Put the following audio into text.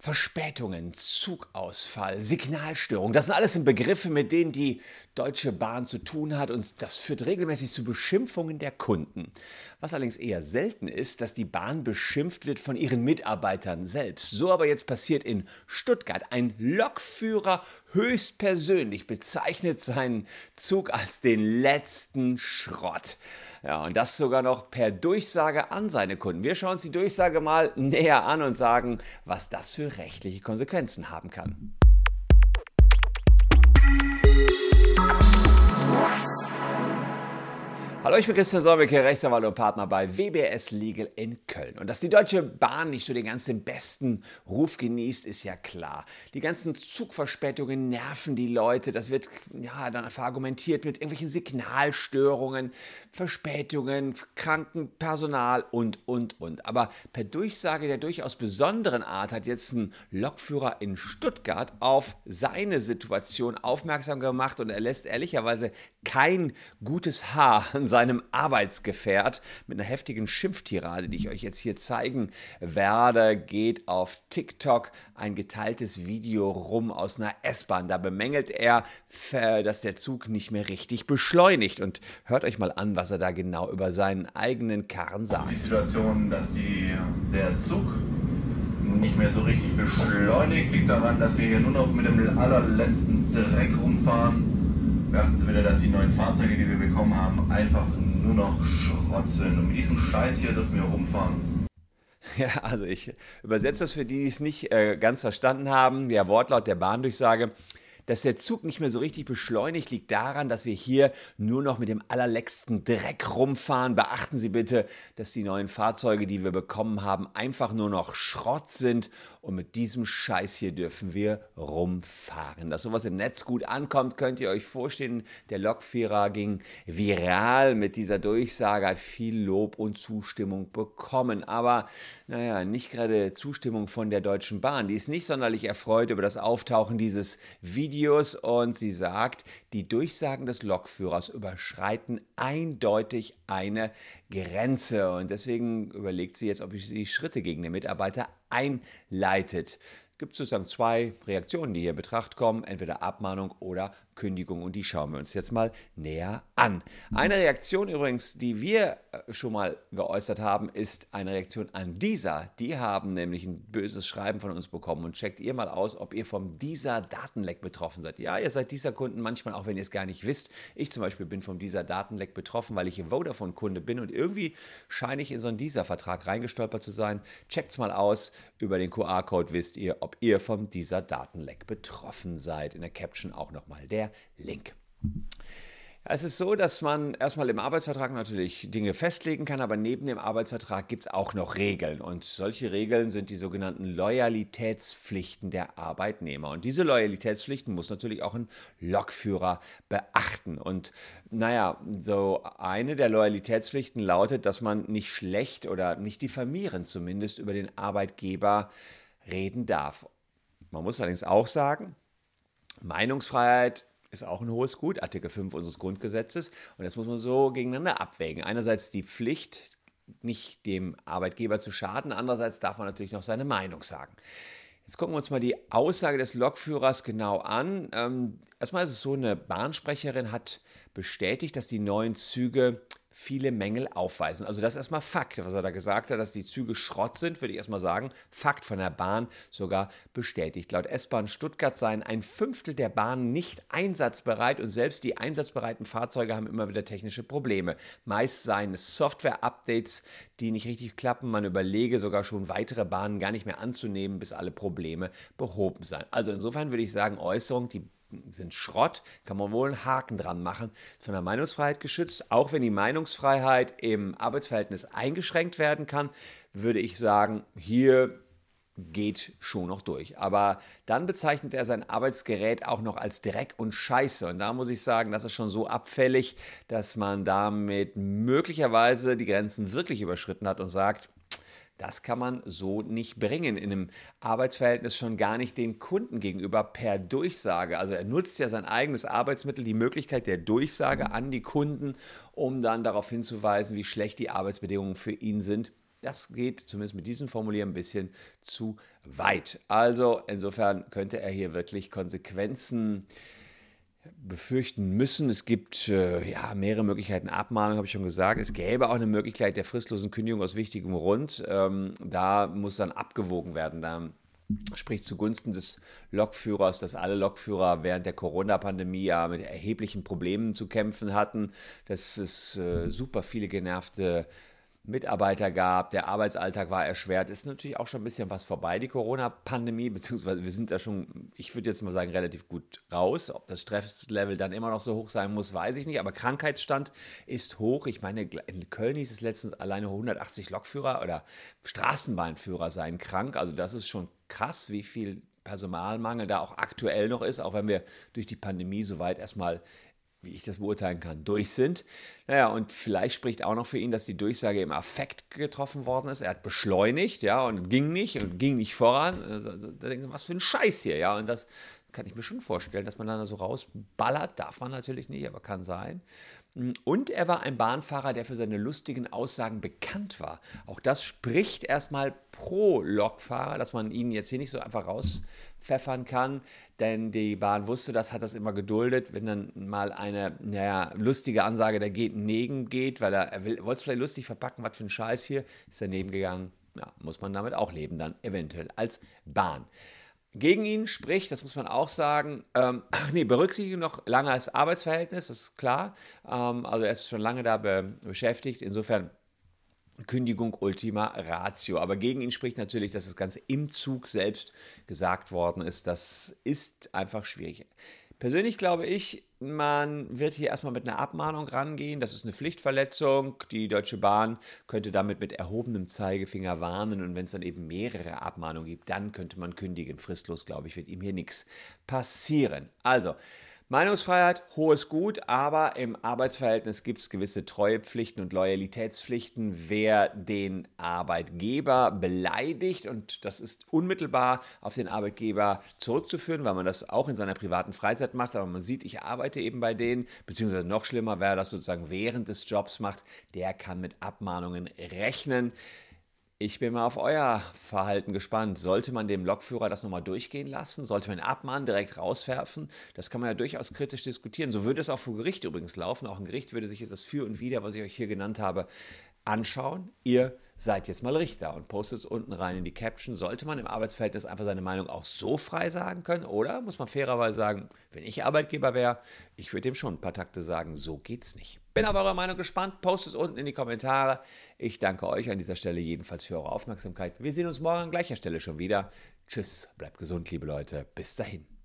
Verspätungen, Zugausfall, Signalstörung, das sind alles Begriffe, mit denen die Deutsche Bahn zu tun hat und das führt regelmäßig zu Beschimpfungen der Kunden. Was allerdings eher selten ist, dass die Bahn beschimpft wird von ihren Mitarbeitern selbst. So aber jetzt passiert in Stuttgart. Ein Lokführer höchstpersönlich bezeichnet seinen Zug als den letzten Schrott. Ja, und das sogar noch per Durchsage an seine Kunden. Wir schauen uns die Durchsage mal näher an und sagen, was das für rechtliche Konsequenzen haben kann. Hallo, ich bin Christian Solmecke, Rechtsanwalt und Partner bei WBS Legal in Köln. Und dass die Deutsche Bahn nicht so den ganzen besten Ruf genießt, ist ja klar. Die ganzen Zugverspätungen nerven die Leute. Das wird ja dann argumentiert mit irgendwelchen Signalstörungen, Verspätungen, Krankenpersonal und, und, und. Aber per Durchsage der durchaus besonderen Art hat jetzt ein Lokführer in Stuttgart auf seine Situation aufmerksam gemacht und er lässt ehrlicherweise kein gutes Haar an seinem Arbeitsgefährt mit einer heftigen Schimpftirade, die ich euch jetzt hier zeigen werde, geht auf TikTok ein geteiltes Video rum aus einer S-Bahn. Da bemängelt er, dass der Zug nicht mehr richtig beschleunigt. Und hört euch mal an, was er da genau über seinen eigenen Karren sagt. Die Situation, dass die, der Zug nicht mehr so richtig beschleunigt, liegt daran, dass wir hier nur noch mit dem allerletzten Dreck rumfahren beachten Sie wieder, dass die neuen Fahrzeuge, die wir bekommen haben, einfach nur noch Schrott sind. Und mit diesem Scheiß hier dürfen wir rumfahren. Ja, also ich übersetze das für die, die es nicht äh, ganz verstanden haben. Der Wortlaut der Bahndurchsage dass der Zug nicht mehr so richtig beschleunigt, liegt daran, dass wir hier nur noch mit dem allerletzten Dreck rumfahren. Beachten Sie bitte, dass die neuen Fahrzeuge, die wir bekommen haben, einfach nur noch Schrott sind und mit diesem Scheiß hier dürfen wir rumfahren. Dass sowas im Netz gut ankommt, könnt ihr euch vorstellen. Der Lokführer ging viral mit dieser Durchsage, hat viel Lob und Zustimmung bekommen. Aber naja, nicht gerade Zustimmung von der Deutschen Bahn. Die ist nicht sonderlich erfreut über das Auftauchen dieses Videos und sie sagt, die Durchsagen des Lokführers überschreiten eindeutig eine Grenze und deswegen überlegt sie jetzt, ob sie Schritte gegen den Mitarbeiter einleitet gibt es sozusagen zwei Reaktionen, die hier in Betracht kommen, entweder Abmahnung oder Kündigung und die schauen wir uns jetzt mal näher an. Eine Reaktion übrigens, die wir äh, schon mal geäußert haben, ist eine Reaktion an dieser. Die haben nämlich ein böses Schreiben von uns bekommen und checkt ihr mal aus, ob ihr vom dieser Datenleck betroffen seid. Ja, ihr seid dieser Kunden manchmal, auch wenn ihr es gar nicht wisst. Ich zum Beispiel bin vom dieser Datenleck betroffen, weil ich ein Vodafone-Kunde bin und irgendwie scheine ich in so einen dieser Vertrag reingestolpert zu sein. Checkt es mal aus. Über den QR-Code wisst ihr, ob ihr vom dieser Datenleck betroffen seid. In der Caption auch nochmal der Link. Es ist so, dass man erstmal im Arbeitsvertrag natürlich Dinge festlegen kann, aber neben dem Arbeitsvertrag gibt es auch noch Regeln. Und solche Regeln sind die sogenannten Loyalitätspflichten der Arbeitnehmer. Und diese Loyalitätspflichten muss natürlich auch ein Lokführer beachten. Und naja, so eine der Loyalitätspflichten lautet, dass man nicht schlecht oder nicht diffamierend zumindest über den Arbeitgeber reden darf. Man muss allerdings auch sagen, Meinungsfreiheit ist auch ein hohes Gut, Artikel 5 unseres Grundgesetzes. Und das muss man so gegeneinander abwägen. Einerseits die Pflicht, nicht dem Arbeitgeber zu schaden, andererseits darf man natürlich noch seine Meinung sagen. Jetzt gucken wir uns mal die Aussage des Lokführers genau an. Ähm, erstmal ist es so, eine Bahnsprecherin hat bestätigt, dass die neuen Züge viele Mängel aufweisen. Also das ist erstmal Fakt, was er da gesagt hat, dass die Züge Schrott sind, würde ich erstmal sagen. Fakt von der Bahn sogar bestätigt. Laut S-Bahn Stuttgart seien ein Fünftel der Bahnen nicht einsatzbereit und selbst die einsatzbereiten Fahrzeuge haben immer wieder technische Probleme. Meist seien es Software-Updates, die nicht richtig klappen. Man überlege sogar schon weitere Bahnen gar nicht mehr anzunehmen, bis alle Probleme behoben seien. Also insofern würde ich sagen, Äußerung, die sind Schrott, kann man wohl einen Haken dran machen. Von der Meinungsfreiheit geschützt. Auch wenn die Meinungsfreiheit im Arbeitsverhältnis eingeschränkt werden kann, würde ich sagen, hier geht schon noch durch. Aber dann bezeichnet er sein Arbeitsgerät auch noch als Dreck und Scheiße. Und da muss ich sagen, das ist schon so abfällig, dass man damit möglicherweise die Grenzen wirklich überschritten hat und sagt, das kann man so nicht bringen. In einem Arbeitsverhältnis schon gar nicht den Kunden gegenüber per Durchsage. Also er nutzt ja sein eigenes Arbeitsmittel, die Möglichkeit der Durchsage an die Kunden, um dann darauf hinzuweisen, wie schlecht die Arbeitsbedingungen für ihn sind. Das geht zumindest mit diesem Formulier ein bisschen zu weit. Also insofern könnte er hier wirklich Konsequenzen befürchten müssen. Es gibt äh, ja, mehrere Möglichkeiten. Abmahnung habe ich schon gesagt. Es gäbe auch eine Möglichkeit der fristlosen Kündigung aus wichtigem Grund. Ähm, da muss dann abgewogen werden. Da spricht zugunsten des Lokführers, dass alle Lokführer während der Corona-Pandemie ja mit erheblichen Problemen zu kämpfen hatten, dass es äh, super viele genervte Mitarbeiter gab, der Arbeitsalltag war erschwert, ist natürlich auch schon ein bisschen was vorbei, die Corona-Pandemie, beziehungsweise wir sind da schon, ich würde jetzt mal sagen, relativ gut raus. Ob das Stresslevel dann immer noch so hoch sein muss, weiß ich nicht, aber Krankheitsstand ist hoch. Ich meine, in Köln hieß es letztens alleine 180 Lokführer oder Straßenbahnführer seien krank, also das ist schon krass, wie viel Personalmangel da auch aktuell noch ist, auch wenn wir durch die Pandemie soweit erstmal wie ich das beurteilen kann, durch sind. Naja, und vielleicht spricht auch noch für ihn, dass die Durchsage im Affekt getroffen worden ist. Er hat beschleunigt, ja, und ging nicht und ging nicht voran. Also, also, was für ein Scheiß hier, ja. Und das kann ich mir schon vorstellen, dass man dann so rausballert. Darf man natürlich nicht, aber kann sein. Und er war ein Bahnfahrer, der für seine lustigen Aussagen bekannt war. Auch das spricht erstmal pro Lokfahrer, dass man ihn jetzt hier nicht so einfach rauspfeffern kann, denn die Bahn wusste das, hat das immer geduldet, wenn dann mal eine naja, lustige Ansage geht neben geht, weil er, er wollte es vielleicht lustig verpacken, was für ein Scheiß hier, ist daneben gegangen. Ja, muss man damit auch leben, dann eventuell als Bahn. Gegen ihn spricht, das muss man auch sagen, ähm, ach nee, berücksichtigen noch langes Arbeitsverhältnis, das ist klar. Ähm, also er ist schon lange da be beschäftigt. Insofern Kündigung Ultima Ratio. Aber gegen ihn spricht natürlich, dass das Ganze im Zug selbst gesagt worden ist. Das ist einfach schwierig. Persönlich glaube ich, man wird hier erstmal mit einer Abmahnung rangehen. Das ist eine Pflichtverletzung. Die Deutsche Bahn könnte damit mit erhobenem Zeigefinger warnen. Und wenn es dann eben mehrere Abmahnungen gibt, dann könnte man kündigen. Fristlos, glaube ich, wird ihm hier nichts passieren. Also, Meinungsfreiheit, hohes Gut, aber im Arbeitsverhältnis gibt es gewisse Treuepflichten und Loyalitätspflichten. Wer den Arbeitgeber beleidigt, und das ist unmittelbar auf den Arbeitgeber zurückzuführen, weil man das auch in seiner privaten Freizeit macht, aber man sieht, ich arbeite eben bei denen, beziehungsweise noch schlimmer, wer das sozusagen während des Jobs macht, der kann mit Abmahnungen rechnen. Ich bin mal auf euer Verhalten gespannt. Sollte man dem Lokführer das nochmal durchgehen lassen? Sollte man ihn abmahnen, direkt rauswerfen? Das kann man ja durchaus kritisch diskutieren. So würde es auch vor Gericht übrigens laufen. Auch ein Gericht würde sich jetzt das Für und Wider, was ich euch hier genannt habe, anschauen. Ihr seid jetzt mal Richter und postet es unten rein in die Caption. Sollte man im Arbeitsverhältnis einfach seine Meinung auch so frei sagen können? Oder muss man fairerweise sagen, wenn ich Arbeitgeber wäre, ich würde dem schon ein paar Takte sagen, so geht's nicht. Bin auf eure Meinung gespannt. Postet es unten in die Kommentare. Ich danke euch an dieser Stelle jedenfalls für eure Aufmerksamkeit. Wir sehen uns morgen an gleicher Stelle schon wieder. Tschüss, bleibt gesund, liebe Leute. Bis dahin.